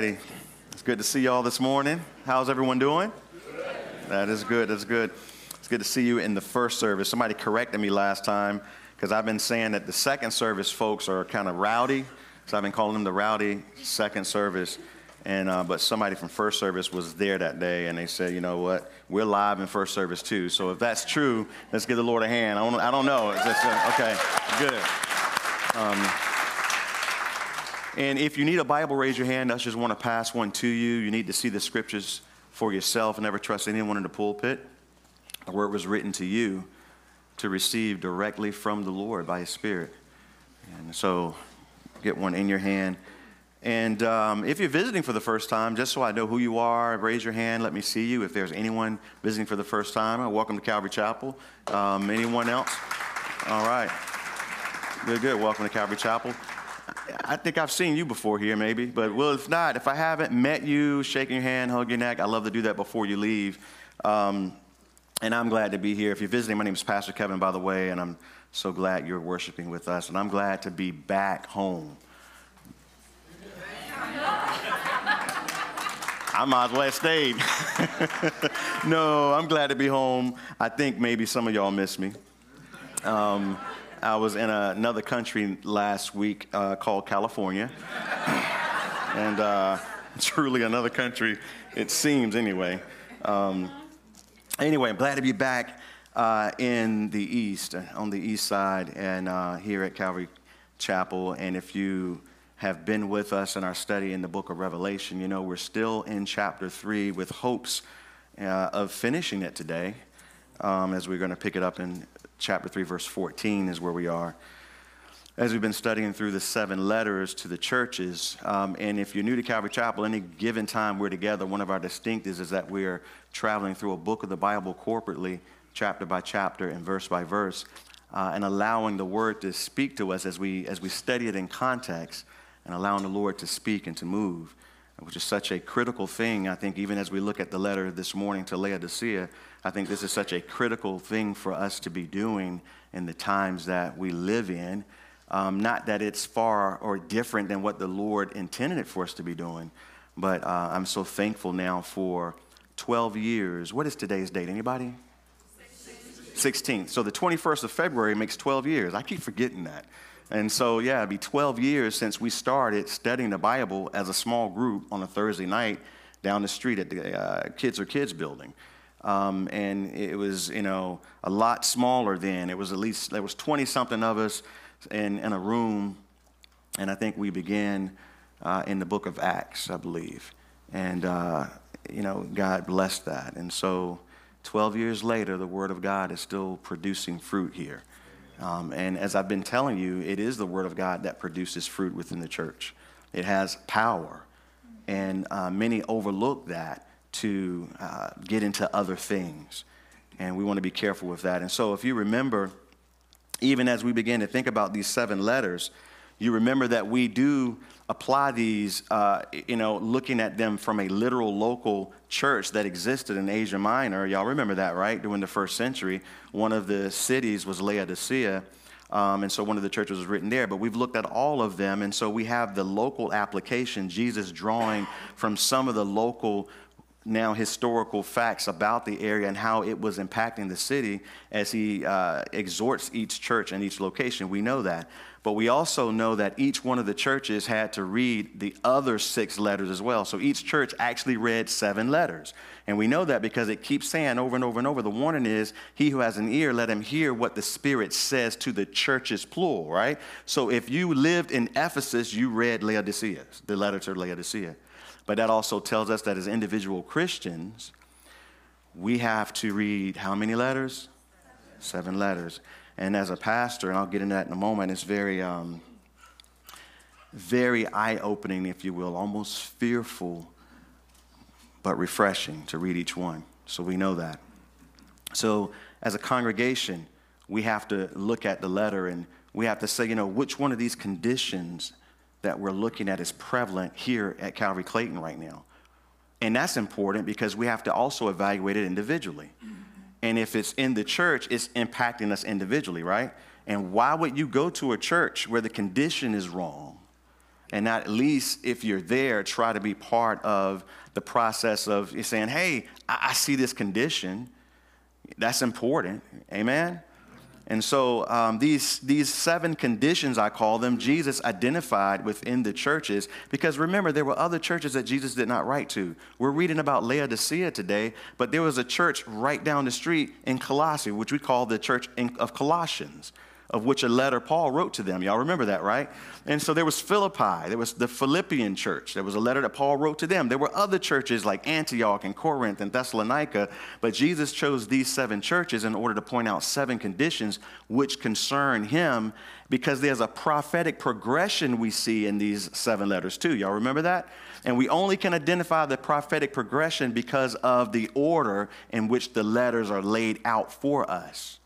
righty. It's good to see you all this morning. How's everyone doing? That is good. That's good. It's good to see you in the first service. Somebody corrected me last time because I've been saying that the second service folks are kind of rowdy. So I've been calling them the rowdy second service. And uh, but somebody from first service was there that day, and they said, you know what, we're live in first service too. So if that's true, let's give the Lord a hand. I don't, I don't know. Uh, okay, good. Um, and if you need a Bible, raise your hand. I just want to pass one to you. You need to see the scriptures for yourself never trust anyone in the pulpit. The word was written to you to receive directly from the Lord by His Spirit. And so get one in your hand. And um, if you're visiting for the first time, just so I know who you are, raise your hand. Let me see you. If there's anyone visiting for the first time, welcome to Calvary Chapel. Um, anyone else? All right. Good, good. Welcome to Calvary Chapel. I think I've seen you before here, maybe, but well, if not, if I haven't met you, shaking your hand, hug your neck, I love to do that before you leave. Um, and I'm glad to be here. If you're visiting, my name is Pastor Kevin, by the way, and I'm so glad you're worshiping with us. And I'm glad to be back home. I might as well have stayed. no, I'm glad to be home. I think maybe some of y'all miss me. Um, I was in a, another country last week uh, called California. and uh, truly another country, it seems anyway. Um, anyway, I'm glad to be back uh, in the East, on the East Side, and uh, here at Calvary Chapel. And if you have been with us in our study in the book of Revelation, you know we're still in chapter 3 with hopes uh, of finishing it today. Um, as we're going to pick it up in chapter 3, verse 14 is where we are. As we've been studying through the seven letters to the churches, um, and if you're new to Calvary Chapel, any given time we're together, one of our distinctives is that we're traveling through a book of the Bible corporately, chapter by chapter and verse by verse, uh, and allowing the Word to speak to us as we, as we study it in context, and allowing the Lord to speak and to move, which is such a critical thing, I think, even as we look at the letter this morning to Laodicea I think this is such a critical thing for us to be doing in the times that we live in. Um, not that it's far or different than what the Lord intended it for us to be doing, but uh, I'm so thankful now for 12 years. What is today's date? Anybody? 16th. So the 21st of February makes 12 years. I keep forgetting that. And so, yeah, it'd be 12 years since we started studying the Bible as a small group on a Thursday night down the street at the uh, Kids 'R' Kids building. Um, and it was, you know, a lot smaller then. It was at least, there was 20 something of us in, in a room. And I think we began uh, in the book of Acts, I believe. And, uh, you know, God blessed that. And so 12 years later, the Word of God is still producing fruit here. Um, and as I've been telling you, it is the Word of God that produces fruit within the church. It has power. And uh, many overlook that to uh, get into other things. And we want to be careful with that. And so, if you remember, even as we begin to think about these seven letters, you remember that we do apply these, uh, you know, looking at them from a literal local church that existed in Asia Minor. Y'all remember that, right? During the first century, one of the cities was Laodicea. Um, and so one of the churches was written there, but we've looked at all of them. And so we have the local application, Jesus drawing from some of the local now historical facts about the area and how it was impacting the city as he uh, exhorts each church and each location. We know that. But we also know that each one of the churches had to read the other six letters as well. So each church actually read seven letters. And we know that because it keeps saying over and over and over the warning is, He who has an ear, let him hear what the Spirit says to the churches, plural, right? So if you lived in Ephesus, you read Laodicea, the letter to Laodicea. But that also tells us that as individual Christians, we have to read how many letters? Seven letters. And as a pastor, and I'll get into that in a moment, it's very, um, very eye opening, if you will, almost fearful, but refreshing to read each one. So we know that. So as a congregation, we have to look at the letter and we have to say, you know, which one of these conditions that we're looking at is prevalent here at Calvary Clayton right now. And that's important because we have to also evaluate it individually. Mm-hmm. And if it's in the church, it's impacting us individually, right? And why would you go to a church where the condition is wrong and not at least if you're there, try to be part of the process of saying, hey, I, I see this condition. That's important. Amen? And so um, these, these seven conditions, I call them, Jesus identified within the churches. Because remember, there were other churches that Jesus did not write to. We're reading about Laodicea today, but there was a church right down the street in Colossae, which we call the church of Colossians of which a letter Paul wrote to them. Y'all remember that, right? And so there was Philippi, there was the Philippian church. There was a letter that Paul wrote to them. There were other churches like Antioch and Corinth and Thessalonica, but Jesus chose these seven churches in order to point out seven conditions which concern him because there's a prophetic progression we see in these seven letters too. Y'all remember that? And we only can identify the prophetic progression because of the order in which the letters are laid out for us.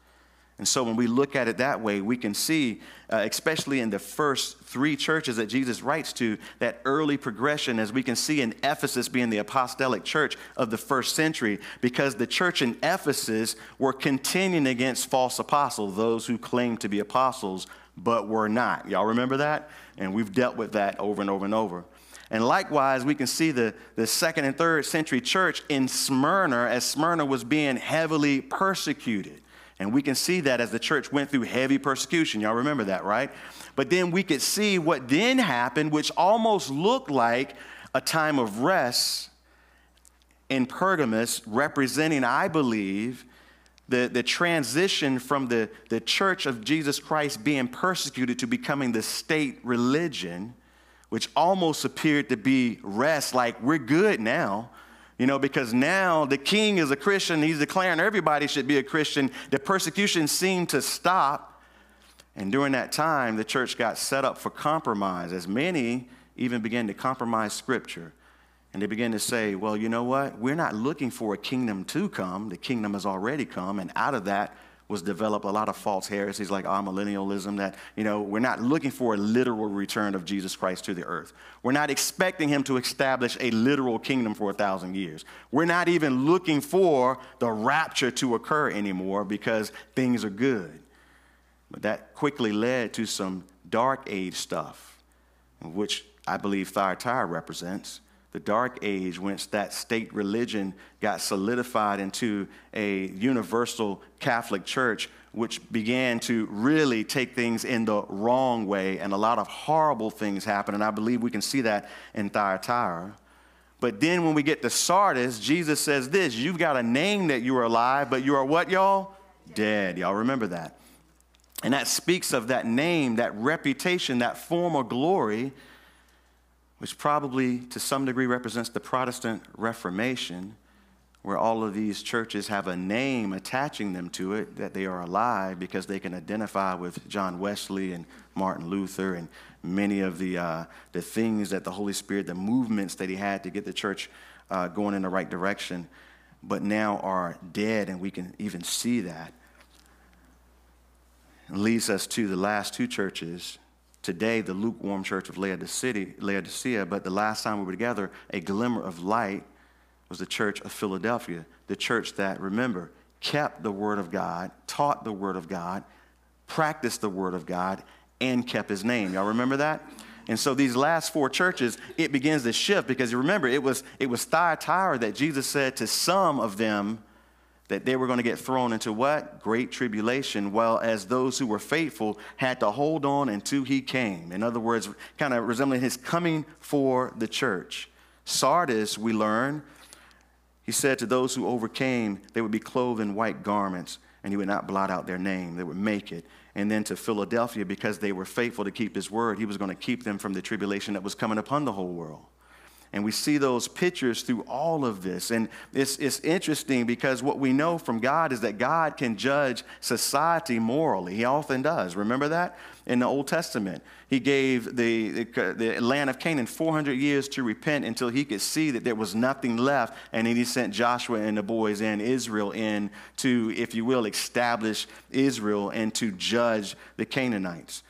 And so when we look at it that way, we can see, uh, especially in the first three churches that Jesus writes to, that early progression, as we can see in Ephesus being the apostolic church of the first century, because the church in Ephesus were contending against false apostles, those who claimed to be apostles but were not. Y'all remember that? And we've dealt with that over and over and over. And likewise, we can see the, the second and third century church in Smyrna as Smyrna was being heavily persecuted. And we can see that as the church went through heavy persecution. Y'all remember that, right? But then we could see what then happened, which almost looked like a time of rest in Pergamus, representing, I believe, the, the transition from the, the church of Jesus Christ being persecuted to becoming the state religion, which almost appeared to be rest, like we're good now. You know, because now the king is a Christian, he's declaring everybody should be a Christian. The persecution seemed to stop. And during that time, the church got set up for compromise, as many even began to compromise scripture. And they began to say, well, you know what? We're not looking for a kingdom to come. The kingdom has already come. And out of that, was develop a lot of false heresies like amillennialism that, you know, we're not looking for a literal return of Jesus Christ to the earth. We're not expecting him to establish a literal kingdom for a thousand years. We're not even looking for the rapture to occur anymore because things are good. But that quickly led to some dark age stuff, which I believe Thyatira represents the dark age, whence that state religion got solidified into a universal Catholic church, which began to really take things in the wrong way, and a lot of horrible things happened. And I believe we can see that in Thyatira. But then when we get to Sardis, Jesus says this You've got a name that you are alive, but you are what, y'all? Dead. Y'all remember that. And that speaks of that name, that reputation, that former glory which probably to some degree represents the Protestant Reformation, where all of these churches have a name attaching them to it that they are alive because they can identify with John Wesley and Martin Luther and many of the, uh, the things that the Holy Spirit, the movements that he had to get the church uh, going in the right direction, but now are dead, and we can even see that. Leads us to the last two churches today the lukewarm church of Laodicea, but the last time we were together, a glimmer of light was the church of Philadelphia, the church that, remember, kept the word of God, taught the word of God, practiced the word of God, and kept his name. Y'all remember that? And so these last four churches, it begins to shift because you remember it was it was Thyatira that Jesus said to some of them, that they were going to get thrown into what? Great tribulation, while as those who were faithful had to hold on until he came. In other words, kind of resembling his coming for the church. Sardis, we learn, he said to those who overcame, they would be clothed in white garments, and he would not blot out their name. They would make it. And then to Philadelphia, because they were faithful to keep his word, he was going to keep them from the tribulation that was coming upon the whole world. And we see those pictures through all of this. And it's, it's interesting because what we know from God is that God can judge society morally. He often does. Remember that? In the Old Testament, He gave the, the, the land of Canaan 400 years to repent until He could see that there was nothing left. And then He sent Joshua and the boys and Israel in to, if you will, establish Israel and to judge the Canaanites.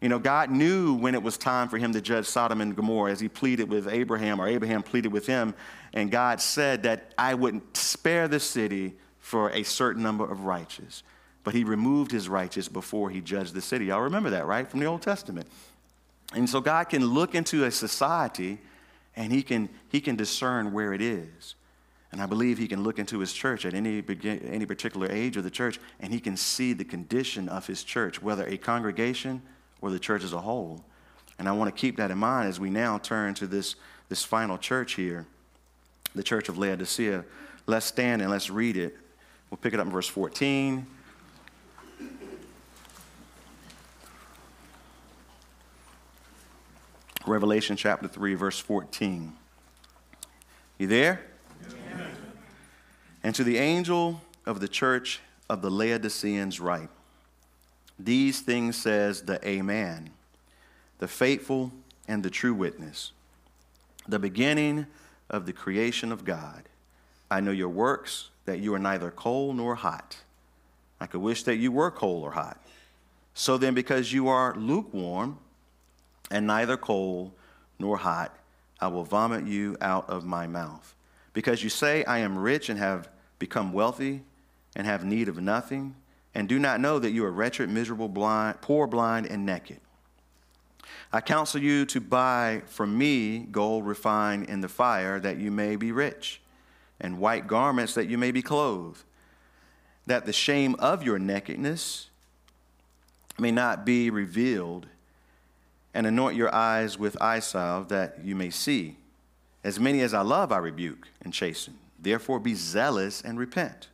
You know, God knew when it was time for him to judge Sodom and Gomorrah as he pleaded with Abraham, or Abraham pleaded with him. And God said that I wouldn't spare the city for a certain number of righteous. But he removed his righteous before he judged the city. Y'all remember that, right? From the Old Testament. And so God can look into a society and he can, he can discern where it is. And I believe he can look into his church at any, any particular age of the church and he can see the condition of his church, whether a congregation or the church as a whole. And I want to keep that in mind as we now turn to this, this final church here, the church of Laodicea. Let's stand and let's read it. We'll pick it up in verse 14. Revelation chapter 3, verse 14. You there? Amen. And to the angel of the church of the Laodiceans write, These things says the Amen, the faithful and the true witness, the beginning of the creation of God. I know your works, that you are neither cold nor hot. I could wish that you were cold or hot. So then, because you are lukewarm, and neither cold nor hot, I will vomit you out of my mouth. Because you say, I am rich and have become wealthy and have need of nothing, and do not know that you are wretched, miserable, blind, poor, blind, and naked. I counsel you to buy from me gold refined in the fire, that you may be rich, and white garments, that you may be clothed, that the shame of your nakedness may not be revealed and anoint your eyes with eye salve that you may see. As many as I love, I rebuke and chasten. Therefore, be zealous and repent.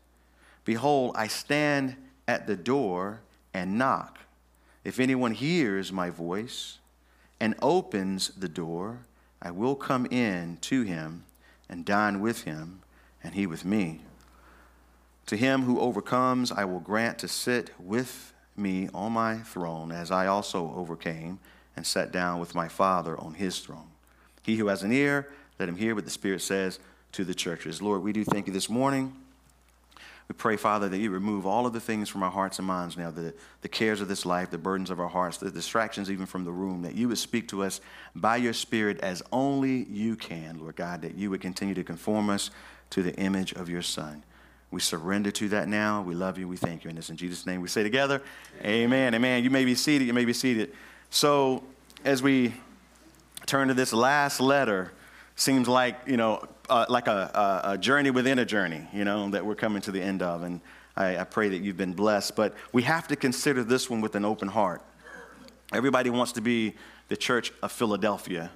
Behold, I stand at the door and knock. If anyone hears my voice and opens the door, I will come in to him and dine with him, and he with me. To him who overcomes, I will grant to sit with me on my throne, as I also overcame and sat down with my Father on his throne. He who has an ear, let him hear what the Spirit says to the churches. Lord, we do thank you this morning. We pray, Father, that you remove all of the things from our hearts and minds now, the, the cares of this life, the burdens of our hearts, the distractions even from the room, that you would speak to us by your Spirit as only you can, Lord God, that you would continue to conform us to the image of your Son. We surrender to that now. We love you. We thank you. And this in Jesus' name we say together, Amen. Amen. You may be seated. You may be seated. So, as we turn to this last letter, seems like, you know, uh, like a, a, journey within a journey, you know, that we're coming to the end of. And I, I pray that you've been blessed. But we have to consider this one with an open heart. Everybody wants to be the church of Philadelphia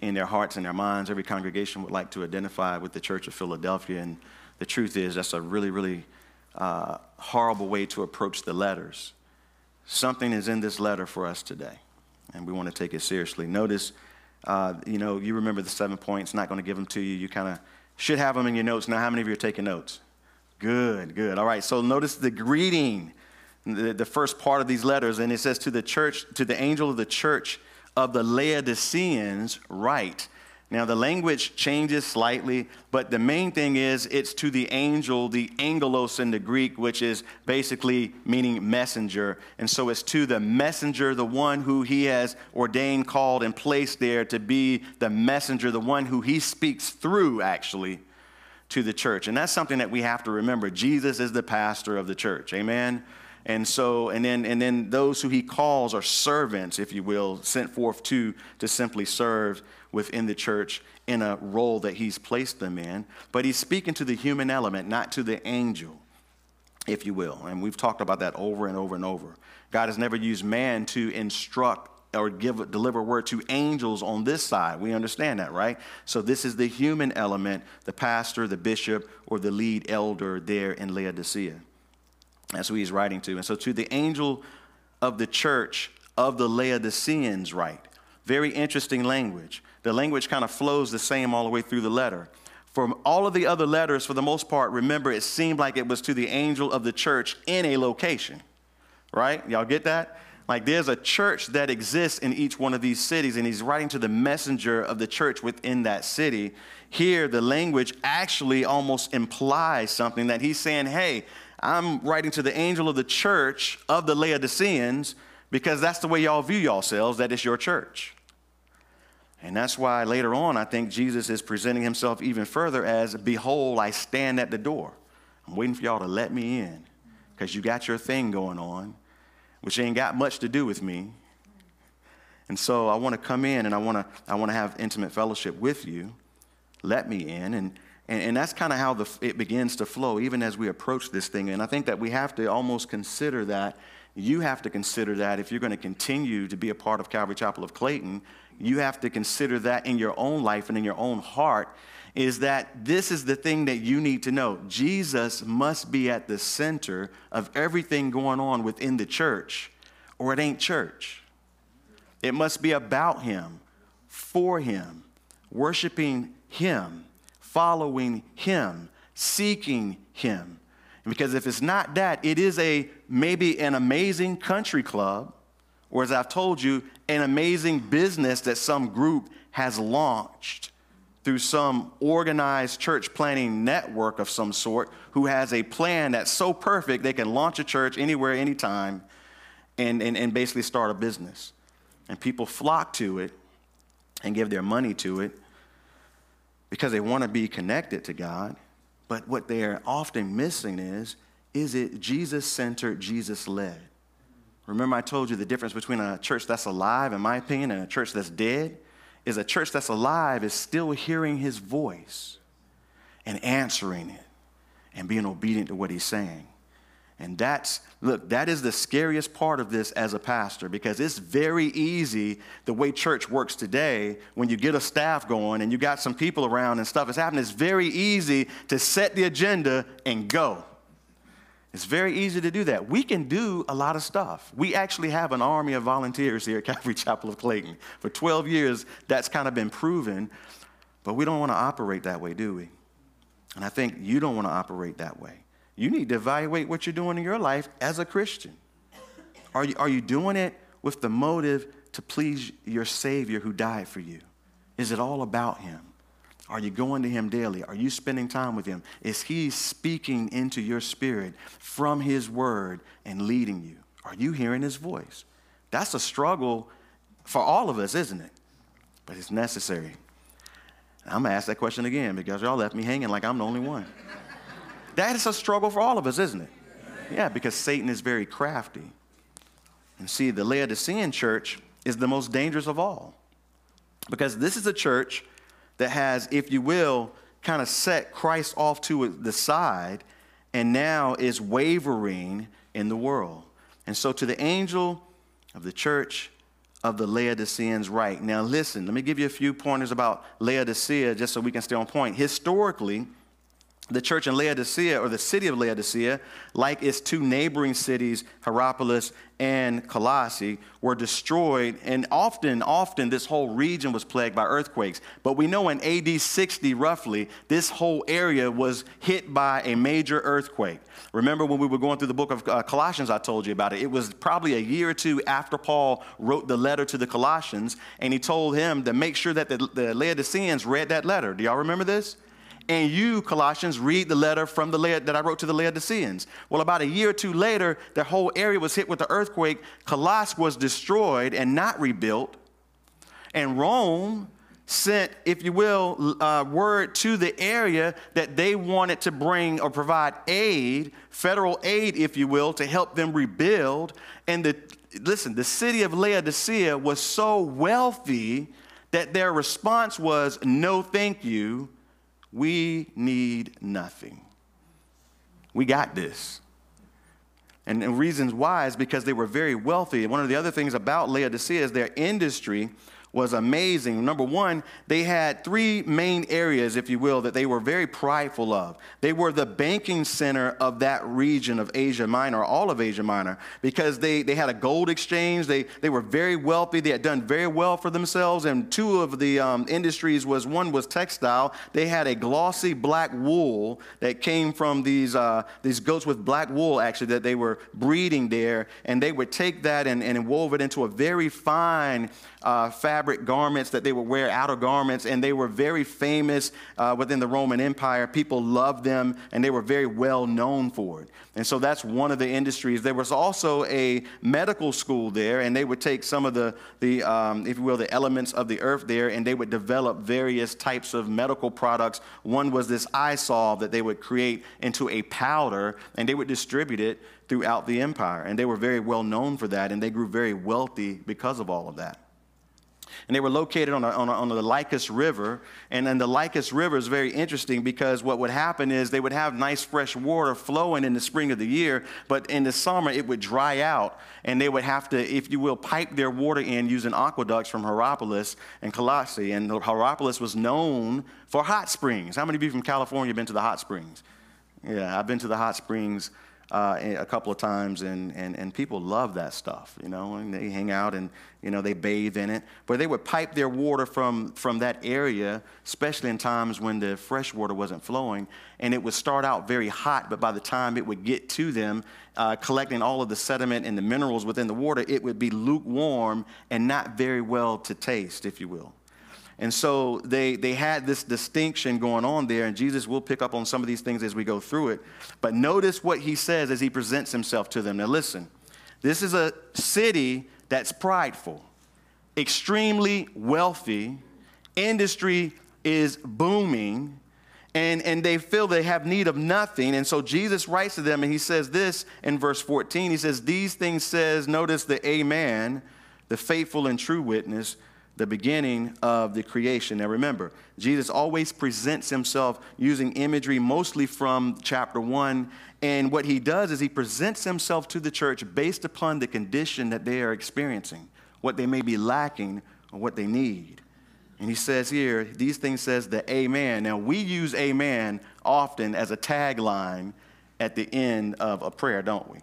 in their hearts and their minds. Every congregation would like to identify with the church of Philadelphia. And the truth is, that's a really, really uh, horrible way to approach the letters. Something is in this letter for us today and we want to take it seriously. Notice, uh, you know, you remember the seven points, not going to give them to you. You kind of should have them in your notes. Now, how many of you are taking notes? Good, good. All right, so notice the greeting, the, the first part of these letters, and it says, To the church, to the angel of the church of the Laodiceans, write. Now, the language changes slightly, but the main thing is it's to the angel, the angelos in the Greek, which is basically meaning messenger. And so it's to the messenger, the one who he has ordained, called, and placed there to be the messenger, the one who he speaks through, actually, to the church. And that's something that we have to remember. Jesus is the pastor of the church. Amen. And so, and then, and then those who he calls are servants, if you will, sent forth to, to simply serve within the church in a role that he's placed them in. But he's speaking to the human element, not to the angel, if you will. And we've talked about that over and over and over. God has never used man to instruct or give deliver word to angels on this side. We understand that, right? So this is the human element, the pastor, the bishop, or the lead elder there in Laodicea. That's who he's writing to. And so to the angel of the church of the Laodiceans write. Very interesting language. The language kind of flows the same all the way through the letter. For all of the other letters, for the most part, remember, it seemed like it was to the angel of the church in a location, right? Y'all get that? Like there's a church that exists in each one of these cities, and he's writing to the messenger of the church within that city. Here, the language actually almost implies something that he's saying, hey, I'm writing to the angel of the church of the Laodiceans because that's the way y'all view yourselves, that it's your church. And that's why later on, I think Jesus is presenting himself even further as, Behold, I stand at the door. I'm waiting for y'all to let me in because you got your thing going on, which ain't got much to do with me. And so I want to come in and I want to, I want to have intimate fellowship with you. Let me in. And, and, and that's kind of how the, it begins to flow, even as we approach this thing. And I think that we have to almost consider that. You have to consider that if you're going to continue to be a part of Calvary Chapel of Clayton, you have to consider that in your own life and in your own heart is that this is the thing that you need to know. Jesus must be at the center of everything going on within the church, or it ain't church. It must be about Him, for Him, worshiping Him, following Him, seeking Him. Because if it's not that, it is a maybe an amazing country club, or as I've told you, an amazing business that some group has launched through some organized church planning network of some sort who has a plan that's so perfect they can launch a church anywhere, anytime, and, and, and basically start a business. And people flock to it and give their money to it because they want to be connected to God. But what they're often missing is is it Jesus centered, Jesus led? Remember, I told you the difference between a church that's alive, in my opinion, and a church that's dead is a church that's alive is still hearing his voice and answering it and being obedient to what he's saying. And that's, look, that is the scariest part of this as a pastor because it's very easy the way church works today when you get a staff going and you got some people around and stuff is happening. It's very easy to set the agenda and go. It's very easy to do that. We can do a lot of stuff. We actually have an army of volunteers here at Calvary Chapel of Clayton. For 12 years, that's kind of been proven, but we don't want to operate that way, do we? And I think you don't want to operate that way. You need to evaluate what you're doing in your life as a Christian. Are you, are you doing it with the motive to please your Savior who died for you? Is it all about Him? Are you going to Him daily? Are you spending time with Him? Is He speaking into your spirit from His Word and leading you? Are you hearing His voice? That's a struggle for all of us, isn't it? But it's necessary. I'm going to ask that question again because y'all left me hanging like I'm the only one. That is a struggle for all of us, isn't it? Yeah, because Satan is very crafty. And see, the Laodicean church is the most dangerous of all. Because this is a church that has, if you will, kind of set Christ off to the side and now is wavering in the world. And so, to the angel of the church of the Laodiceans, write. Now, listen, let me give you a few pointers about Laodicea just so we can stay on point. Historically, the church in Laodicea, or the city of Laodicea, like its two neighboring cities, Hierapolis and Colossae, were destroyed. And often, often, this whole region was plagued by earthquakes. But we know in AD 60, roughly, this whole area was hit by a major earthquake. Remember when we were going through the book of uh, Colossians, I told you about it. It was probably a year or two after Paul wrote the letter to the Colossians, and he told him to make sure that the, the Laodiceans read that letter. Do y'all remember this? And you, Colossians, read the letter from the that I wrote to the Laodiceans. Well, about a year or two later, the whole area was hit with the earthquake. Colossus was destroyed and not rebuilt. And Rome sent, if you will, uh, word to the area that they wanted to bring or provide aid, federal aid, if you will, to help them rebuild. And the, listen, the city of Laodicea was so wealthy that their response was, no, thank you we need nothing. We got this. And the reasons why is because they were very wealthy. And one of the other things about Laodicea is their industry was amazing. Number one, they had three main areas, if you will, that they were very prideful of. They were the banking center of that region of Asia Minor, all of Asia Minor, because they, they had a gold exchange. They, they were very wealthy. They had done very well for themselves. And two of the um, industries was one was textile. They had a glossy black wool that came from these, uh, these goats with black wool, actually, that they were breeding there. And they would take that and, and wove it into a very fine uh, fabric garments that they would wear, outer garments, and they were very famous uh, within the Roman Empire. People loved them, and they were very well known for it. And so that's one of the industries. There was also a medical school there, and they would take some of the, the um, if you will, the elements of the earth there, and they would develop various types of medical products. One was this eye salve that they would create into a powder, and they would distribute it throughout the empire. And they were very well known for that, and they grew very wealthy because of all of that. And they were located on, a, on, a, on, the Lycus River. And the Lycus River is very interesting because what would happen is they would have nice fresh water flowing in the spring of the year, but in the summer it would dry out, and they would have to, if you will, pipe their water in using aqueducts from Hierapolis and Colossae. And Hierapolis was known for hot springs. How many of you from California have been to the hot springs? Yeah, I've been to the hot springs uh, a couple of times, and, and, and people love that stuff, you know, and they hang out and, you know, they bathe in it. But they would pipe their water from, from that area, especially in times when the fresh water wasn't flowing, and it would start out very hot, but by the time it would get to them, uh, collecting all of the sediment and the minerals within the water, it would be lukewarm and not very well to taste, if you will. And so they, they had this distinction going on there, and Jesus will pick up on some of these things as we go through it. But notice what he says as he presents himself to them. Now, listen, this is a city that's prideful, extremely wealthy, industry is booming. And, and they feel they have need of nothing. And so Jesus writes to them and he says this in verse 14. He says, These things says, notice the Amen, the faithful and true witness, the beginning of the creation. Now remember, Jesus always presents himself using imagery mostly from chapter 1. And what he does is he presents himself to the church based upon the condition that they are experiencing, what they may be lacking, or what they need. And he says here, these things says the amen. Now we use amen often as a tagline at the end of a prayer, don't we?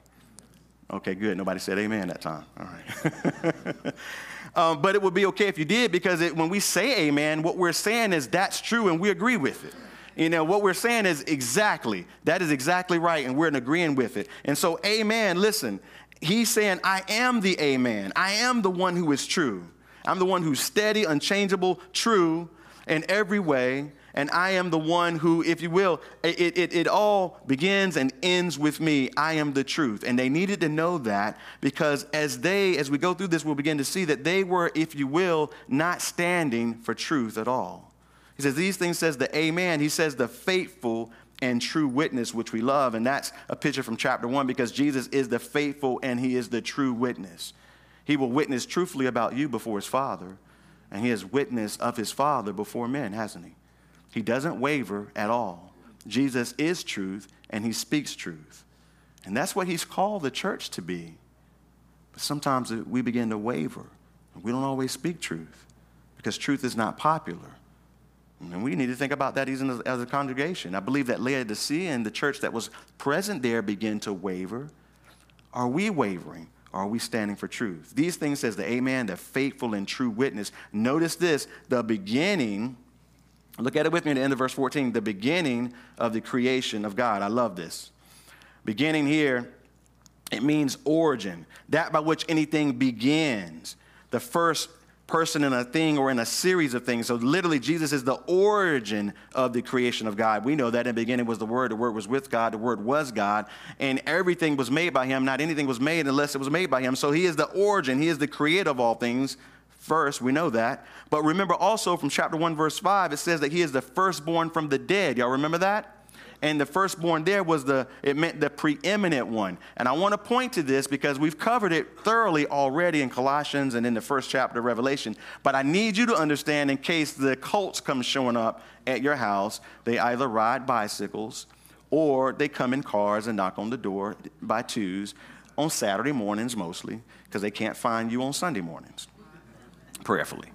Okay, good. Nobody said amen that time. All right. Um, but it would be okay if you did because it, when we say amen, what we're saying is that's true and we agree with it. You know, what we're saying is exactly, that is exactly right, and we're in agreeing with it. And so, amen, listen, he's saying, I am the amen. I am the one who is true. I'm the one who's steady, unchangeable, true in every way and I am the one who, if you will, it, it, it all begins and ends with me. I am the truth. And they needed to know that because as they, as we go through this, we'll begin to see that they were, if you will, not standing for truth at all. He says, These things says the Amen. He says the faithful and true witness, which we love. And that's a picture from chapter one because Jesus is the faithful and he is the true witness. He will witness truthfully about you before his Father, and he has witnessed of his Father before men, hasn't he? He doesn't waver at all. Jesus is truth and he speaks truth. And that's what he's called the church to be. But sometimes we begin to waver. We don't always speak truth because truth is not popular. And we need to think about that even as a congregation. I believe that Laodicea and the church that was present there began to waver. Are we wavering? Are we standing for truth? These things says the amen, the faithful and true witness. Notice this, the beginning Look at it with me at the end of verse 14, the beginning of the creation of God. I love this. Beginning here, it means origin, that by which anything begins. The first person in a thing or in a series of things. So literally, Jesus is the origin of the creation of God. We know that in the beginning was the Word, the Word was with God, the Word was God, and everything was made by Him. Not anything was made unless it was made by Him. So He is the origin, He is the creator of all things. First, we know that. But remember also from chapter 1, verse 5, it says that he is the firstborn from the dead. Y'all remember that? And the firstborn there was the, it meant the preeminent one. And I want to point to this because we've covered it thoroughly already in Colossians and in the first chapter of Revelation. But I need you to understand in case the cults come showing up at your house, they either ride bicycles or they come in cars and knock on the door by twos on Saturday mornings mostly because they can't find you on Sunday mornings prayerfully.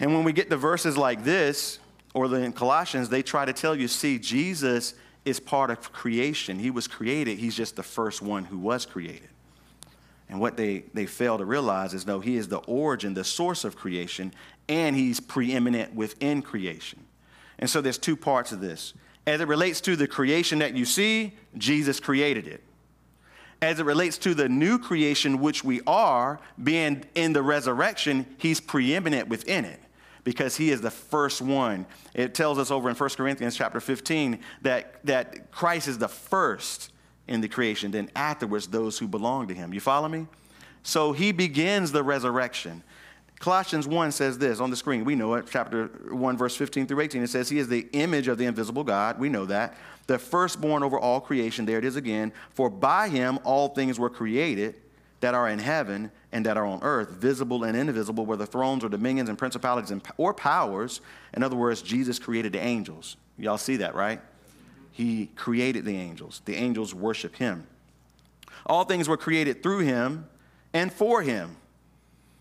And when we get to verses like this, or in Colossians, they try to tell you, see, Jesus is part of creation. He was created, he's just the first one who was created. And what they, they fail to realize is no, he is the origin, the source of creation, and he's preeminent within creation. And so there's two parts of this. As it relates to the creation that you see, Jesus created it as it relates to the new creation, which we are, being in the resurrection, he's preeminent within it because he is the first one. It tells us over in 1 Corinthians chapter 15 that, that Christ is the first in the creation, then afterwards those who belong to him. You follow me? So he begins the resurrection. Colossians 1 says this on the screen. We know it, chapter 1, verse 15 through 18. It says, He is the image of the invisible God. We know that the firstborn over all creation. There it is again. For by him all things were created that are in heaven and that are on earth, visible and invisible, whether thrones or dominions and principalities and, or powers. In other words, Jesus created the angels. Y'all see that, right? He created the angels. The angels worship him. All things were created through him and for him.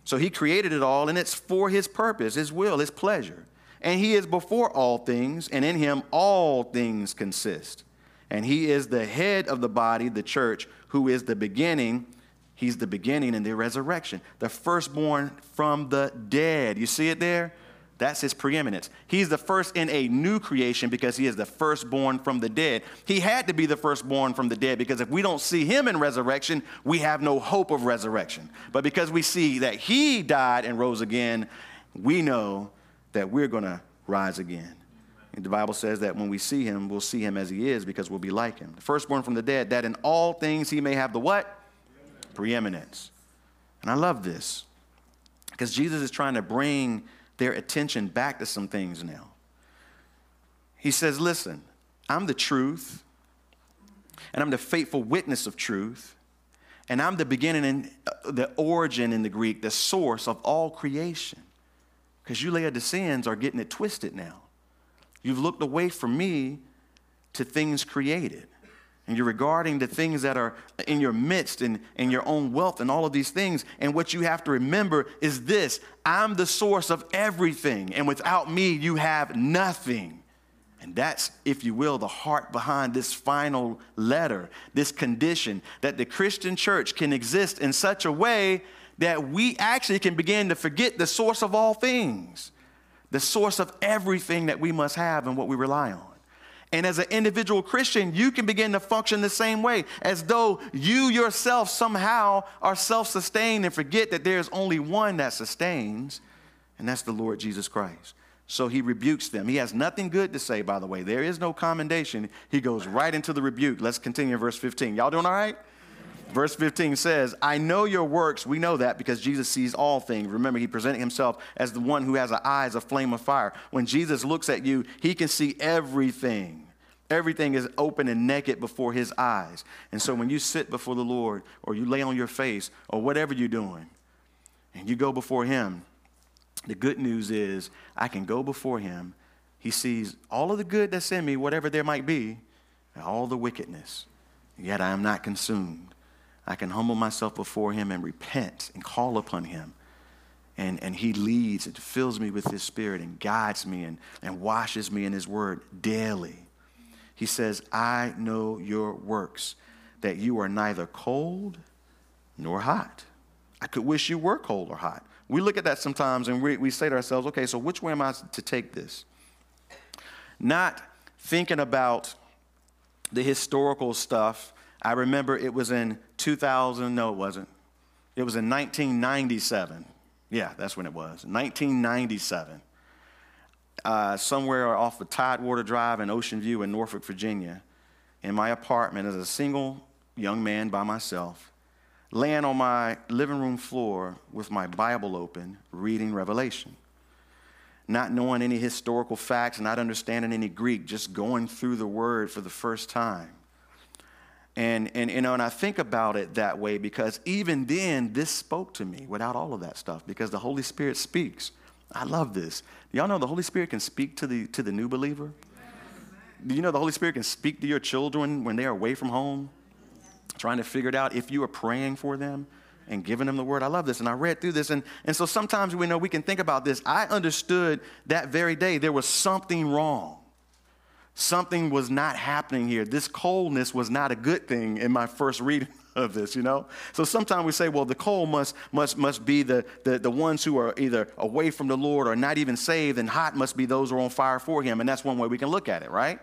So he created it all, and it's for his purpose, his will, his pleasure. And he is before all things, and in him all things consist. And he is the head of the body, the church, who is the beginning. He's the beginning in the resurrection, the firstborn from the dead. You see it there? That's his preeminence. He's the first in a new creation because he is the firstborn from the dead. He had to be the firstborn from the dead because if we don't see him in resurrection, we have no hope of resurrection. But because we see that he died and rose again, we know that we're going to rise again. And the Bible says that when we see him, we'll see him as he is because we'll be like him. The firstborn from the dead, that in all things he may have the what? Preeminence. And I love this because Jesus is trying to bring their attention back to some things now. He says, Listen, I'm the truth, and I'm the faithful witness of truth, and I'm the beginning and uh, the origin in the Greek, the source of all creation. Because you Laodiceans are getting it twisted now. You've looked away from me to things created. And you're regarding the things that are in your midst and, and your own wealth and all of these things. And what you have to remember is this I'm the source of everything. And without me, you have nothing. And that's, if you will, the heart behind this final letter, this condition that the Christian church can exist in such a way that we actually can begin to forget the source of all things, the source of everything that we must have and what we rely on. And as an individual Christian, you can begin to function the same way, as though you yourself somehow are self sustained and forget that there's only one that sustains, and that's the Lord Jesus Christ. So he rebukes them. He has nothing good to say, by the way. There is no commendation. He goes right into the rebuke. Let's continue in verse 15. Y'all doing all right? Verse 15 says, I know your works. We know that because Jesus sees all things. Remember, he presented himself as the one who has an eye as a flame of fire. When Jesus looks at you, he can see everything. Everything is open and naked before his eyes. And so when you sit before the Lord or you lay on your face or whatever you're doing and you go before him, the good news is I can go before him. He sees all of the good that's in me, whatever there might be, and all the wickedness. Yet I am not consumed. I can humble myself before him and repent and call upon him. And, and he leads and fills me with his spirit and guides me and, and washes me in his word daily. He says, I know your works, that you are neither cold nor hot. I could wish you were cold or hot. We look at that sometimes and we, we say to ourselves, okay, so which way am I to take this? Not thinking about the historical stuff. I remember it was in 2000, no, it wasn't. It was in 1997. Yeah, that's when it was. 1997 uh, somewhere off of Tidewater Drive in Ocean View in Norfolk, Virginia, in my apartment as a single young man by myself, laying on my living room floor with my Bible open, reading Revelation. Not knowing any historical facts, not understanding any Greek, just going through the word for the first time. And, and, you know, and I think about it that way because even then, this spoke to me without all of that stuff because the Holy Spirit speaks. I love this. Y'all know the Holy Spirit can speak to the, to the new believer? Do you know the Holy Spirit can speak to your children when they are away from home, trying to figure it out if you are praying for them and giving them the word? I love this. And I read through this. And, and so sometimes we know we can think about this. I understood that very day there was something wrong. Something was not happening here. This coldness was not a good thing in my first reading of this, you know? So sometimes we say, well, the cold must, must, must be the, the, the ones who are either away from the Lord or not even saved, and hot must be those who are on fire for him. And that's one way we can look at it, right?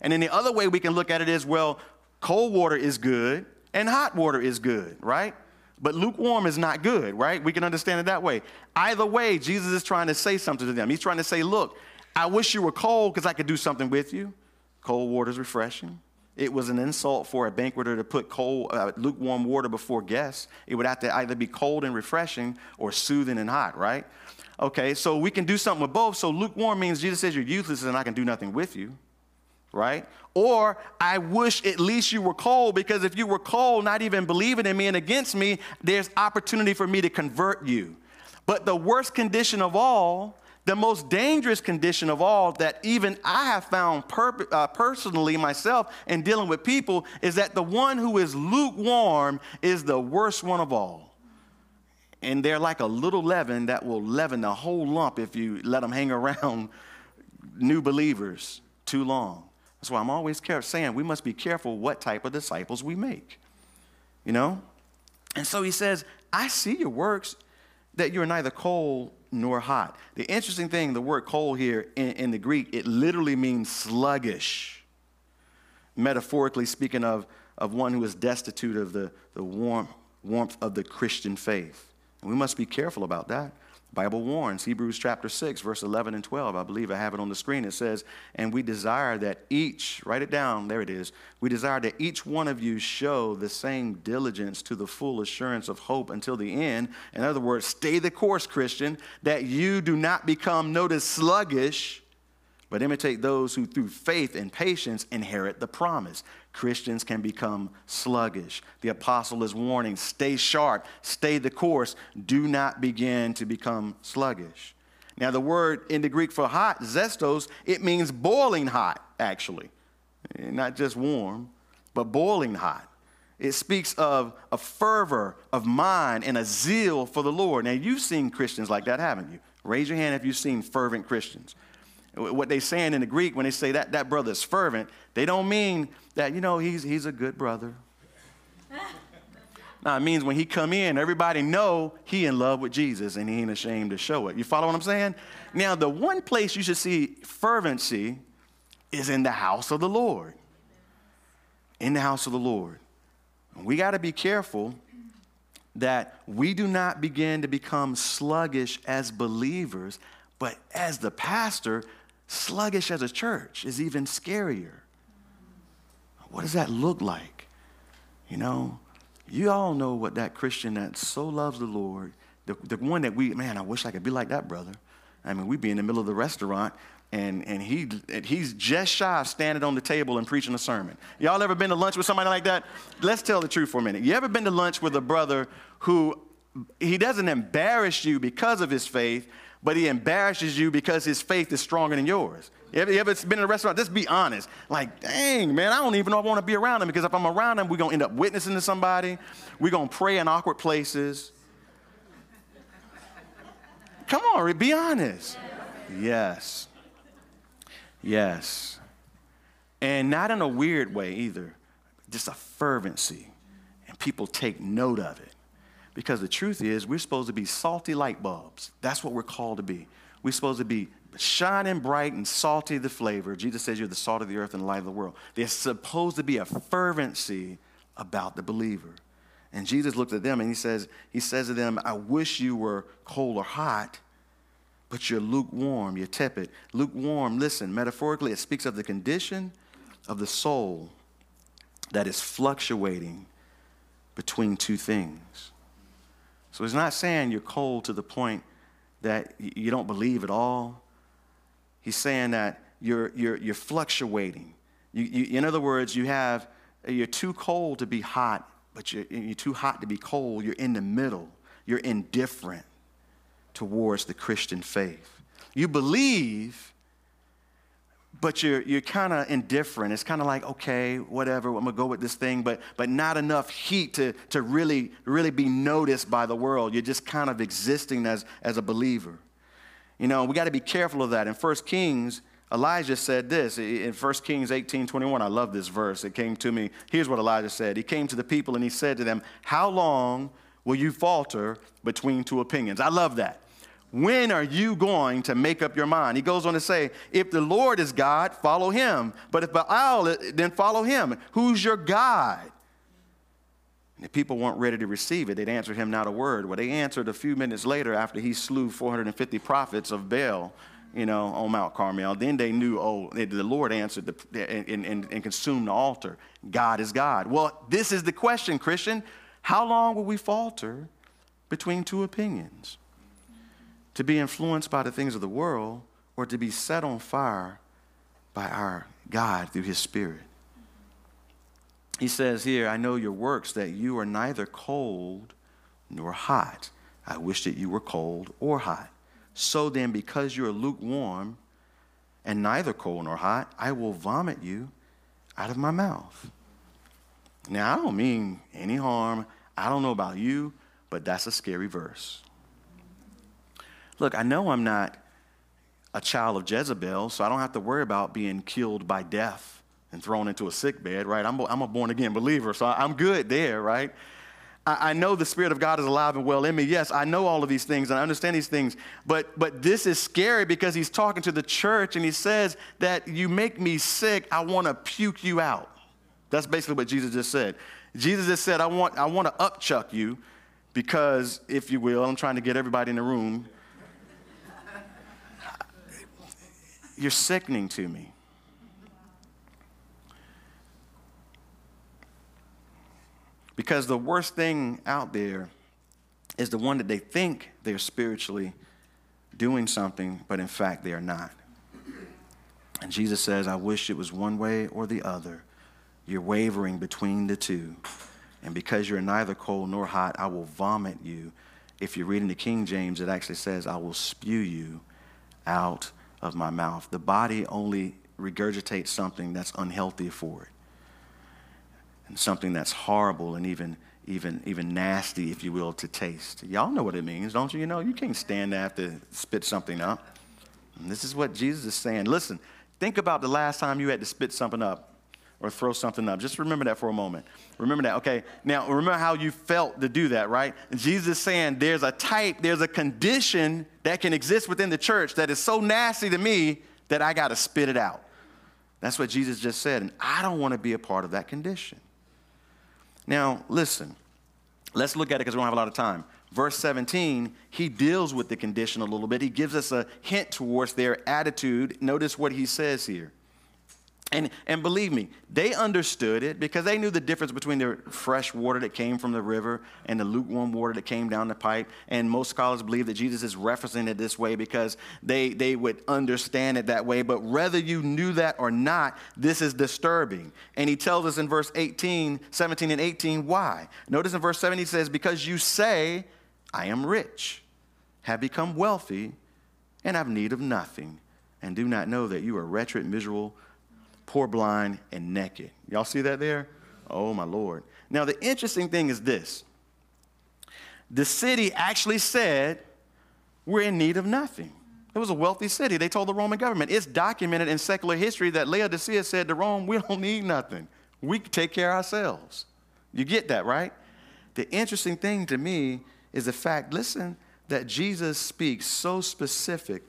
And then the other way we can look at it is, well, cold water is good and hot water is good, right? But lukewarm is not good, right? We can understand it that way. Either way, Jesus is trying to say something to them. He's trying to say, look, I wish you were cold because I could do something with you. Cold water is refreshing. It was an insult for a banqueter to put cold, uh, lukewarm water before guests. It would have to either be cold and refreshing or soothing and hot, right? Okay, so we can do something with both. So lukewarm means Jesus says you're useless and I can do nothing with you. right? Or I wish at least you were cold because if you were cold, not even believing in me and against me, there's opportunity for me to convert you. But the worst condition of all, the most dangerous condition of all that even I have found per- uh, personally myself in dealing with people is that the one who is lukewarm is the worst one of all. And they're like a little leaven that will leaven the whole lump if you let them hang around new believers too long. That's why I'm always saying we must be careful what type of disciples we make. You know? And so he says, I see your works, that you're neither cold nor hot. The interesting thing, the word cold here in, in the Greek, it literally means sluggish. Metaphorically speaking of, of one who is destitute of the, the warmth, warmth of the Christian faith. And we must be careful about that. Bible warns, Hebrews chapter 6, verse 11 and 12. I believe I have it on the screen. It says, And we desire that each, write it down, there it is. We desire that each one of you show the same diligence to the full assurance of hope until the end. In other words, stay the course, Christian, that you do not become, notice, sluggish, but imitate those who through faith and patience inherit the promise. Christians can become sluggish. The apostle is warning stay sharp, stay the course, do not begin to become sluggish. Now, the word in the Greek for hot, zestos, it means boiling hot, actually. Eh, not just warm, but boiling hot. It speaks of a fervor of mind and a zeal for the Lord. Now, you've seen Christians like that, haven't you? Raise your hand if you've seen fervent Christians. What they're saying in the Greek, when they say that that brother is fervent, they don't mean that, you know, he's, he's a good brother. now, it means when he come in, everybody know he in love with Jesus and he ain't ashamed to show it. You follow what I'm saying? Now, the one place you should see fervency is in the house of the Lord. In the house of the Lord. We got to be careful that we do not begin to become sluggish as believers, but as the pastor, sluggish as a church is even scarier. What does that look like? You know, you all know what that Christian that so loves the Lord, the, the one that we, man, I wish I could be like that brother. I mean, we'd be in the middle of the restaurant and, and he, he's just shy of standing on the table and preaching a sermon. Y'all ever been to lunch with somebody like that? Let's tell the truth for a minute. You ever been to lunch with a brother who he doesn't embarrass you because of his faith, but he embarrasses you because his faith is stronger than yours. You ever, you ever been in a restaurant? Just be honest. Like, dang, man, I don't even know I want to be around him because if I'm around him, we're going to end up witnessing to somebody. We're going to pray in awkward places. Come on, be honest. Yes. Yes. And not in a weird way either, just a fervency. And people take note of it. Because the truth is, we're supposed to be salty light bulbs. That's what we're called to be. We're supposed to be shining bright and salty the flavor. Jesus says you're the salt of the earth and the light of the world. There's supposed to be a fervency about the believer. And Jesus looked at them and he says, he says to them, I wish you were cold or hot, but you're lukewarm, you're tepid. Lukewarm, listen, metaphorically, it speaks of the condition of the soul that is fluctuating between two things. So he's not saying you're cold to the point that you don't believe at all. He's saying that you're, you're, you're fluctuating. You, you, in other words, you have, you're too cold to be hot, but you're, you're too hot to be cold. You're in the middle. You're indifferent towards the Christian faith. You believe, but you're, you're kind of indifferent. It's kind of like, okay, whatever, I'm gonna go with this thing, but, but not enough heat to, to really, really be noticed by the world. You're just kind of existing as, as a believer. You know, we got to be careful of that. In 1 Kings, Elijah said this in 1 Kings 18 21. I love this verse. It came to me. Here's what Elijah said He came to the people and he said to them, How long will you falter between two opinions? I love that. When are you going to make up your mind? He goes on to say, if the Lord is God, follow him. But if Baal, then follow him. Who's your God? And the people weren't ready to receive it. They'd answered him not a word. Well, they answered a few minutes later after he slew 450 prophets of Baal, you know, on Mount Carmel. Then they knew, oh, the Lord answered the, and, and, and consumed the altar. God is God. Well, this is the question, Christian. How long will we falter between two opinions? To be influenced by the things of the world or to be set on fire by our God through his spirit. He says here, I know your works, that you are neither cold nor hot. I wish that you were cold or hot. So then, because you are lukewarm and neither cold nor hot, I will vomit you out of my mouth. Now, I don't mean any harm. I don't know about you, but that's a scary verse. Look, I know I'm not a child of Jezebel, so I don't have to worry about being killed by death and thrown into a sick bed, right? I'm, I'm a born again believer, so I'm good there, right? I, I know the Spirit of God is alive and well in me. Yes, I know all of these things and I understand these things, but, but this is scary because he's talking to the church and he says that you make me sick, I want to puke you out. That's basically what Jesus just said. Jesus just said, I want, I want to upchuck you because, if you will, I'm trying to get everybody in the room. You're sickening to me. Because the worst thing out there is the one that they think they're spiritually doing something, but in fact they are not. And Jesus says, I wish it was one way or the other. You're wavering between the two. And because you're neither cold nor hot, I will vomit you. If you're reading the King James, it actually says, I will spew you out of my mouth. The body only regurgitates something that's unhealthy for it and something that's horrible and even even even nasty, if you will, to taste. Y'all know what it means, don't you? You know, you can't stand to spit something up. And this is what Jesus is saying. Listen, think about the last time you had to spit something up or throw something up. Just remember that for a moment. Remember that. Okay. Now remember how you felt to do that, right? Jesus is saying there's a type, there's a condition that can exist within the church that is so nasty to me that I got to spit it out. That's what Jesus just said. And I don't want to be a part of that condition. Now, listen, let's look at it because we don't have a lot of time. Verse 17, he deals with the condition a little bit. He gives us a hint towards their attitude. Notice what he says here. And, and believe me, they understood it because they knew the difference between the fresh water that came from the river and the lukewarm water that came down the pipe. And most scholars believe that Jesus is referencing it this way because they, they would understand it that way. But whether you knew that or not, this is disturbing. And he tells us in verse 18, 17 and 18 why. Notice in verse 7 he says, Because you say, I am rich, have become wealthy, and have need of nothing, and do not know that you are wretched, miserable, poor, blind, and naked. Y'all see that there? Oh, my Lord. Now, the interesting thing is this the city actually said, We're in need of nothing. It was a wealthy city. They told the Roman government. It's documented in secular history that Laodicea said to Rome, We don't need nothing. We can take care of ourselves. You get that, right? The interesting thing to me is the fact, listen, that Jesus speaks so specific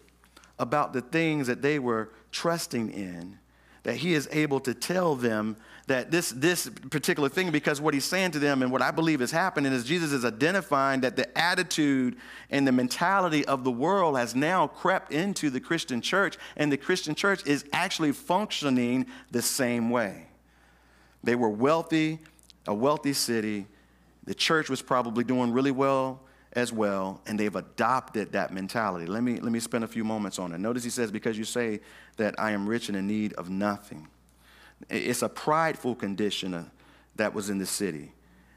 about the things that they were trusting in that he is able to tell them that this, this particular thing, because what he's saying to them and what I believe is happening is Jesus is identifying that the attitude and the mentality of the world has now crept into the Christian church, and the Christian church is actually functioning the same way. They were wealthy, a wealthy city. The church was probably doing really well as well, and they've adopted that mentality. Let me, let me spend a few moments on it. Notice he says, Because you say that I am rich and in need of nothing. It's a prideful condition that was in the city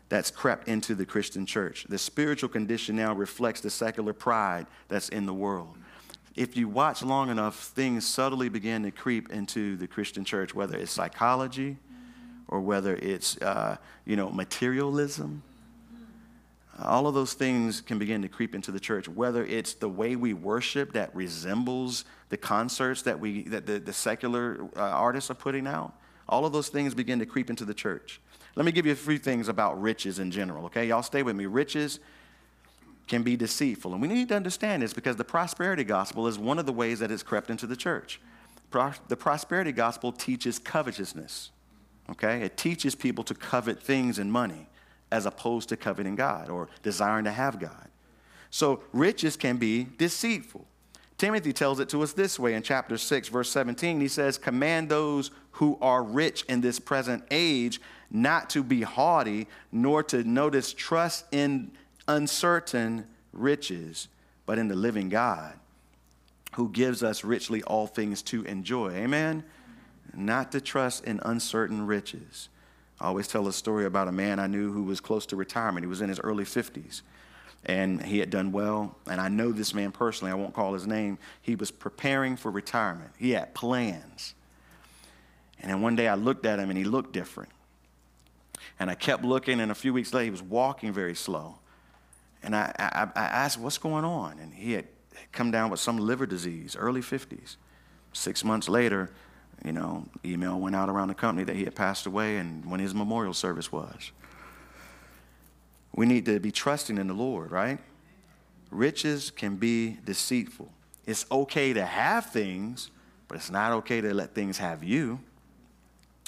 that's crept into the Christian church. The spiritual condition now reflects the secular pride that's in the world. If you watch long enough, things subtly begin to creep into the Christian church, whether it's psychology or whether it's, uh, you know, materialism all of those things can begin to creep into the church, whether it's the way we worship that resembles the concerts that, we, that the, the secular uh, artists are putting out. All of those things begin to creep into the church. Let me give you a few things about riches in general, okay? Y'all stay with me. Riches can be deceitful. And we need to understand this because the prosperity gospel is one of the ways that it's crept into the church. Pro- the prosperity gospel teaches covetousness, okay? It teaches people to covet things and money as opposed to coveting God or desiring to have God. So riches can be deceitful. Timothy tells it to us this way in chapter 6, verse 17. He says, Command those who are rich in this present age not to be haughty, nor to notice trust in uncertain riches, but in the living God, who gives us richly all things to enjoy. Amen? not to trust in uncertain riches. I always tell a story about a man I knew who was close to retirement. He was in his early 50s and he had done well. And I know this man personally, I won't call his name. He was preparing for retirement, he had plans. And then one day I looked at him and he looked different. And I kept looking, and a few weeks later, he was walking very slow. And I, I, I asked, What's going on? And he had come down with some liver disease, early 50s. Six months later, you know, email went out around the company that he had passed away and when his memorial service was. We need to be trusting in the Lord, right? Riches can be deceitful. It's okay to have things, but it's not okay to let things have you.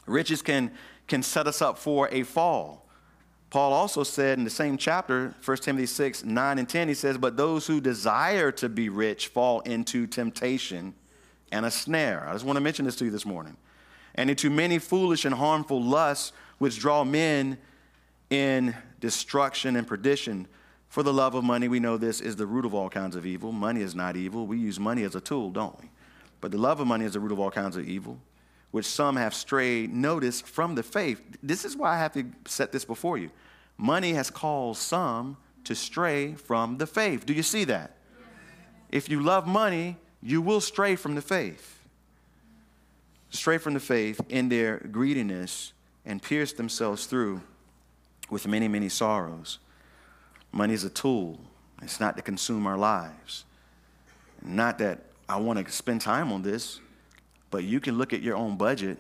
Riches can, can set us up for a fall. Paul also said in the same chapter, 1 Timothy 6, 9 and 10, he says, But those who desire to be rich fall into temptation and a snare. I just want to mention this to you this morning. And into many foolish and harmful lusts, which draw men in destruction and perdition. For the love of money, we know this is the root of all kinds of evil. Money is not evil. We use money as a tool, don't we? But the love of money is the root of all kinds of evil, which some have strayed, notice, from the faith. This is why I have to set this before you. Money has caused some to stray from the faith. Do you see that? If you love money, you will stray from the faith. Stray from the faith in their greediness and pierce themselves through with many, many sorrows. Money is a tool, it's not to consume our lives. Not that I want to spend time on this, but you can look at your own budget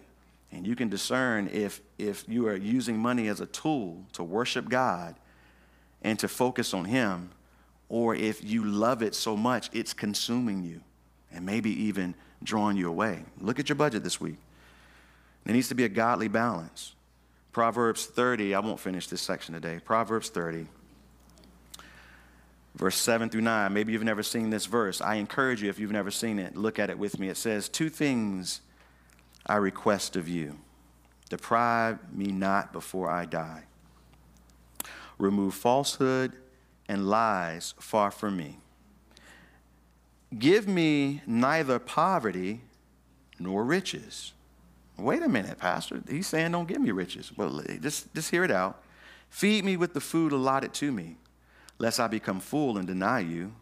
and you can discern if, if you are using money as a tool to worship God and to focus on Him, or if you love it so much it's consuming you and maybe even drawing you away. Look at your budget this week. There needs to be a godly balance. Proverbs 30, I won't finish this section today. Proverbs 30, verse 7 through 9. Maybe you've never seen this verse. I encourage you, if you've never seen it, look at it with me. It says, Two things I request of you deprive me not before I die. Remove falsehood and lies far from me. Give me neither poverty nor riches Wait a minute, Pastor. He's saying, Don't give me riches. Well, just, just hear it out. Feed me with the food allotted to me, lest I become full and deny you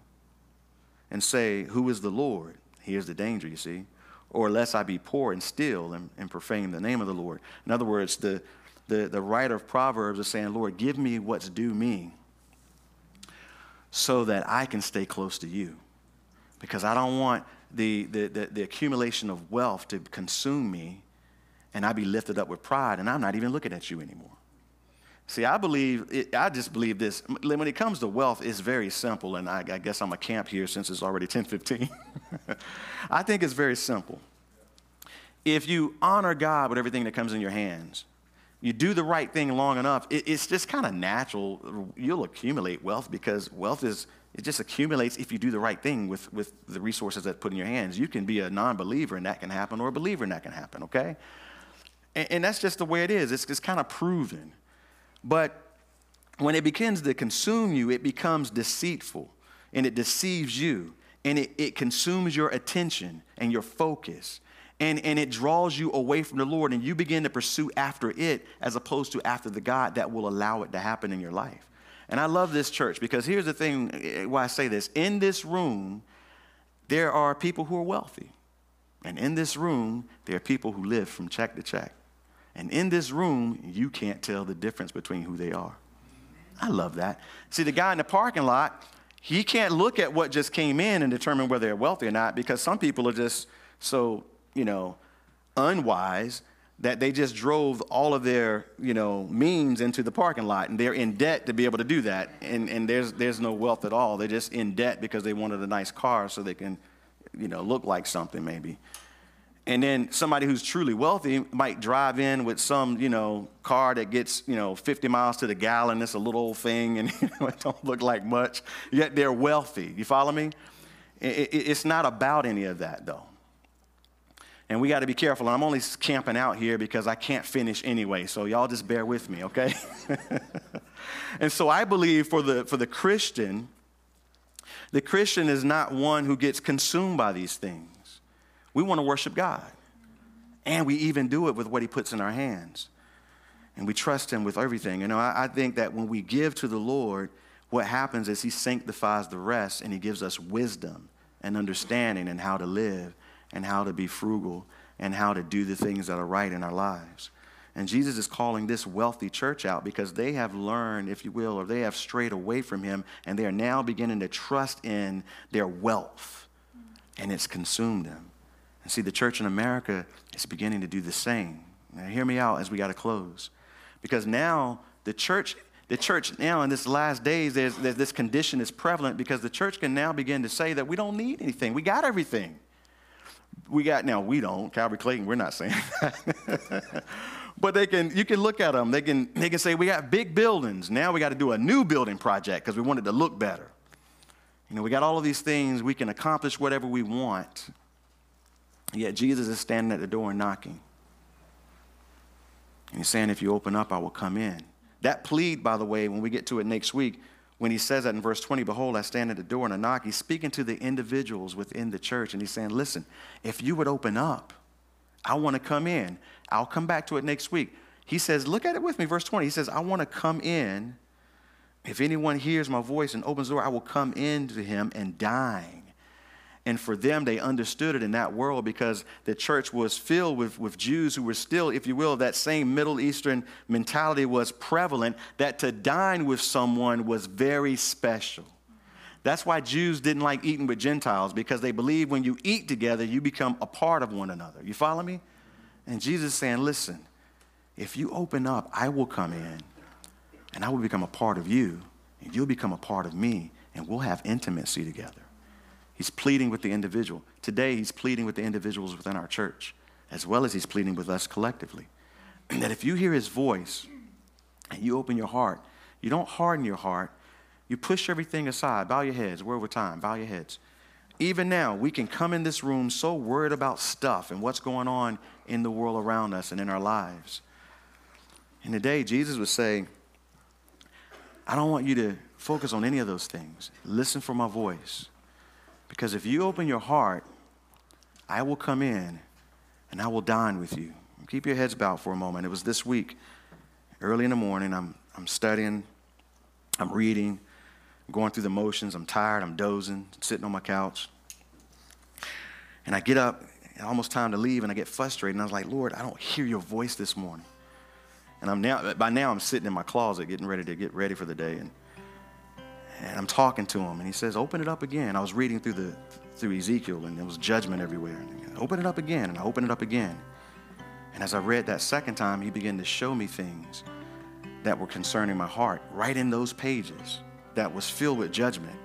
and say, Who is the Lord? Here's the danger, you see. Or lest I be poor and steal and, and profane the name of the Lord. In other words, the, the, the writer of Proverbs is saying, Lord, give me what's due me so that I can stay close to you. Because I don't want the, the, the, the accumulation of wealth to consume me and I be lifted up with pride, and I'm not even looking at you anymore. See, I believe, it, I just believe this. When it comes to wealth, it's very simple, and I, I guess I'm a camp here since it's already 10:15. I think it's very simple. If you honor God with everything that comes in your hands, you do the right thing long enough, it, it's just kind of natural. You'll accumulate wealth because wealth is it just accumulates if you do the right thing with, with the resources that put in your hands. You can be a non-believer and that can happen, or a believer and that can happen. Okay, and, and that's just the way it is. It's, it's kind of proven. But when it begins to consume you, it becomes deceitful and it deceives you and it, it consumes your attention and your focus and, and it draws you away from the Lord and you begin to pursue after it as opposed to after the God that will allow it to happen in your life. And I love this church because here's the thing eh, why I say this. In this room, there are people who are wealthy. And in this room, there are people who live from check to check. And in this room, you can't tell the difference between who they are. I love that. See, the guy in the parking lot, he can't look at what just came in and determine whether they're wealthy or not because some people are just so, you know, unwise that they just drove all of their, you know, means into the parking lot and they're in debt to be able to do that. And, and there's, there's no wealth at all. They're just in debt because they wanted a nice car so they can, you know, look like something maybe. And then somebody who's truly wealthy might drive in with some, you know, car that gets, you know, 50 miles to the gallon. It's a little old thing and you know, it don't look like much. Yet they're wealthy. You follow me? It's not about any of that, though. And we got to be careful. I'm only camping out here because I can't finish anyway. So y'all just bear with me, okay? and so I believe for the, for the Christian, the Christian is not one who gets consumed by these things. We want to worship God. And we even do it with what He puts in our hands. And we trust Him with everything. You know, I, I think that when we give to the Lord, what happens is He sanctifies the rest and He gives us wisdom and understanding and how to live and how to be frugal and how to do the things that are right in our lives. And Jesus is calling this wealthy church out because they have learned, if you will, or they have strayed away from him and they are now beginning to trust in their wealth and it's consumed them. And see, the church in America is beginning to do the same. Now, hear me out as we got to close. Because now the church, the church now in this last days, there's, there's this condition is prevalent because the church can now begin to say that we don't need anything. We got everything. We got, now we don't, Calvary Clayton, we're not saying that. but they can, you can look at them. They can, they can say, we got big buildings. Now we got to do a new building project because we want it to look better. You know, we got all of these things. We can accomplish whatever we want. Yet Jesus is standing at the door and knocking. And he's saying, if you open up, I will come in. That plead, by the way, when we get to it next week, when he says that in verse 20, behold, I stand at the door and I knock, he's speaking to the individuals within the church. And he's saying, listen, if you would open up, I want to come in. I'll come back to it next week. He says, look at it with me, verse 20. He says, I want to come in. If anyone hears my voice and opens the door, I will come in to him and dine. And for them, they understood it in that world because the church was filled with, with Jews who were still, if you will, that same Middle Eastern mentality was prevalent that to dine with someone was very special. That's why Jews didn't like eating with Gentiles because they believe when you eat together, you become a part of one another. You follow me? And Jesus saying, listen, if you open up, I will come in and I will become a part of you, and you'll become a part of me, and we'll have intimacy together. He's pleading with the individual. Today, he's pleading with the individuals within our church, as well as he's pleading with us collectively. that if you hear his voice and you open your heart, you don't harden your heart, you push everything aside. Bow your heads. We're over time. Bow your heads. Even now, we can come in this room so worried about stuff and what's going on in the world around us and in our lives. And today, Jesus was saying, I don't want you to focus on any of those things. Listen for my voice. Because if you open your heart, I will come in and I will dine with you. Keep your heads bowed for a moment. It was this week, early in the morning. I'm, I'm studying, I'm reading, I'm going through the motions. I'm tired, I'm dozing, sitting on my couch. And I get up, almost time to leave, and I get frustrated. And I was like, Lord, I don't hear your voice this morning. And I'm now, by now, I'm sitting in my closet getting ready to get ready for the day. And and I'm talking to him, and he says, Open it up again. I was reading through, the, through Ezekiel, and there was judgment everywhere. And uh, open it up again, and I open it up again. And as I read that second time, he began to show me things that were concerning my heart right in those pages that was filled with judgment.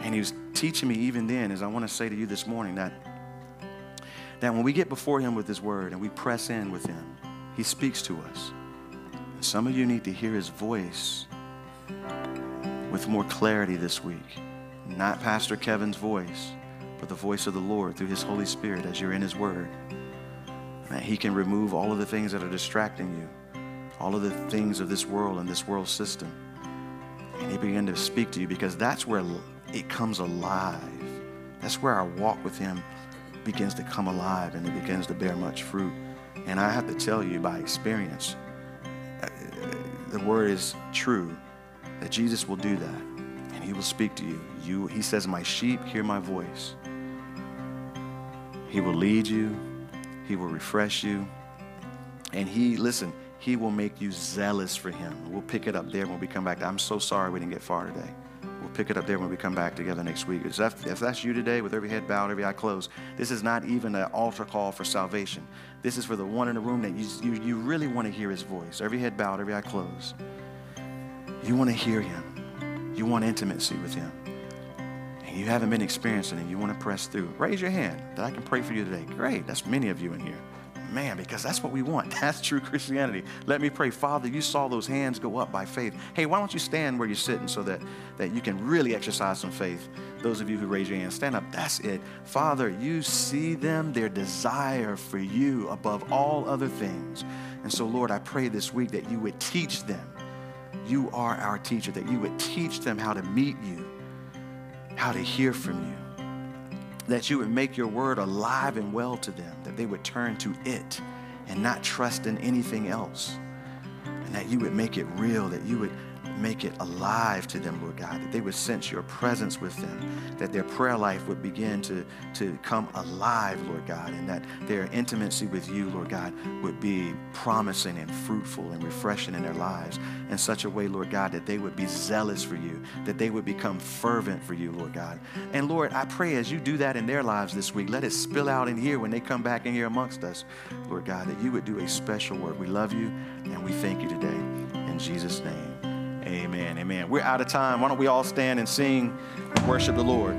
And he was teaching me even then, as I want to say to you this morning, that, that when we get before him with his word and we press in with him, he speaks to us. And some of you need to hear his voice with more clarity this week. Not Pastor Kevin's voice, but the voice of the Lord through his Holy Spirit as you're in his word. That he can remove all of the things that are distracting you, all of the things of this world and this world system. And he begin to speak to you because that's where it comes alive. That's where our walk with him begins to come alive and it begins to bear much fruit. And I have to tell you by experience, uh, the word is true that Jesus will do that and he will speak to you. you he says, My sheep hear my voice. He will lead you, he will refresh you, and he, listen, he will make you zealous for him. We'll pick it up there when we come back. I'm so sorry we didn't get far today. We'll pick it up there when we come back together next week. If that's you today, with every head bowed, every eye closed, this is not even an altar call for salvation. This is for the one in the room that you, you, you really want to hear his voice. Every head bowed, every eye closed. You want to hear Him, you want intimacy with Him, and you haven't been experiencing it, you want to press through. Raise your hand that I can pray for you today. Great, that's many of you in here. Man, because that's what we want. That's true Christianity. Let me pray. Father, you saw those hands go up by faith. Hey, why don't you stand where you're sitting so that, that you can really exercise some faith? Those of you who raise your hand, stand up. That's it. Father, you see them, their desire for you above all other things. And so, Lord, I pray this week that you would teach them you are our teacher, that you would teach them how to meet you, how to hear from you, that you would make your word alive and well to them, that they would turn to it and not trust in anything else, and that you would make it real, that you would make it alive to them, Lord God, that they would sense your presence with them, that their prayer life would begin to, to come alive, Lord God, and that their intimacy with you, Lord God, would be promising and fruitful and refreshing in their lives in such a way, Lord God, that they would be zealous for you, that they would become fervent for you, Lord God. And Lord, I pray as you do that in their lives this week, let it spill out in here when they come back in here amongst us, Lord God, that you would do a special work. We love you and we thank you today. In Jesus' name. Amen. Amen. We're out of time. Why don't we all stand and sing and worship the Lord?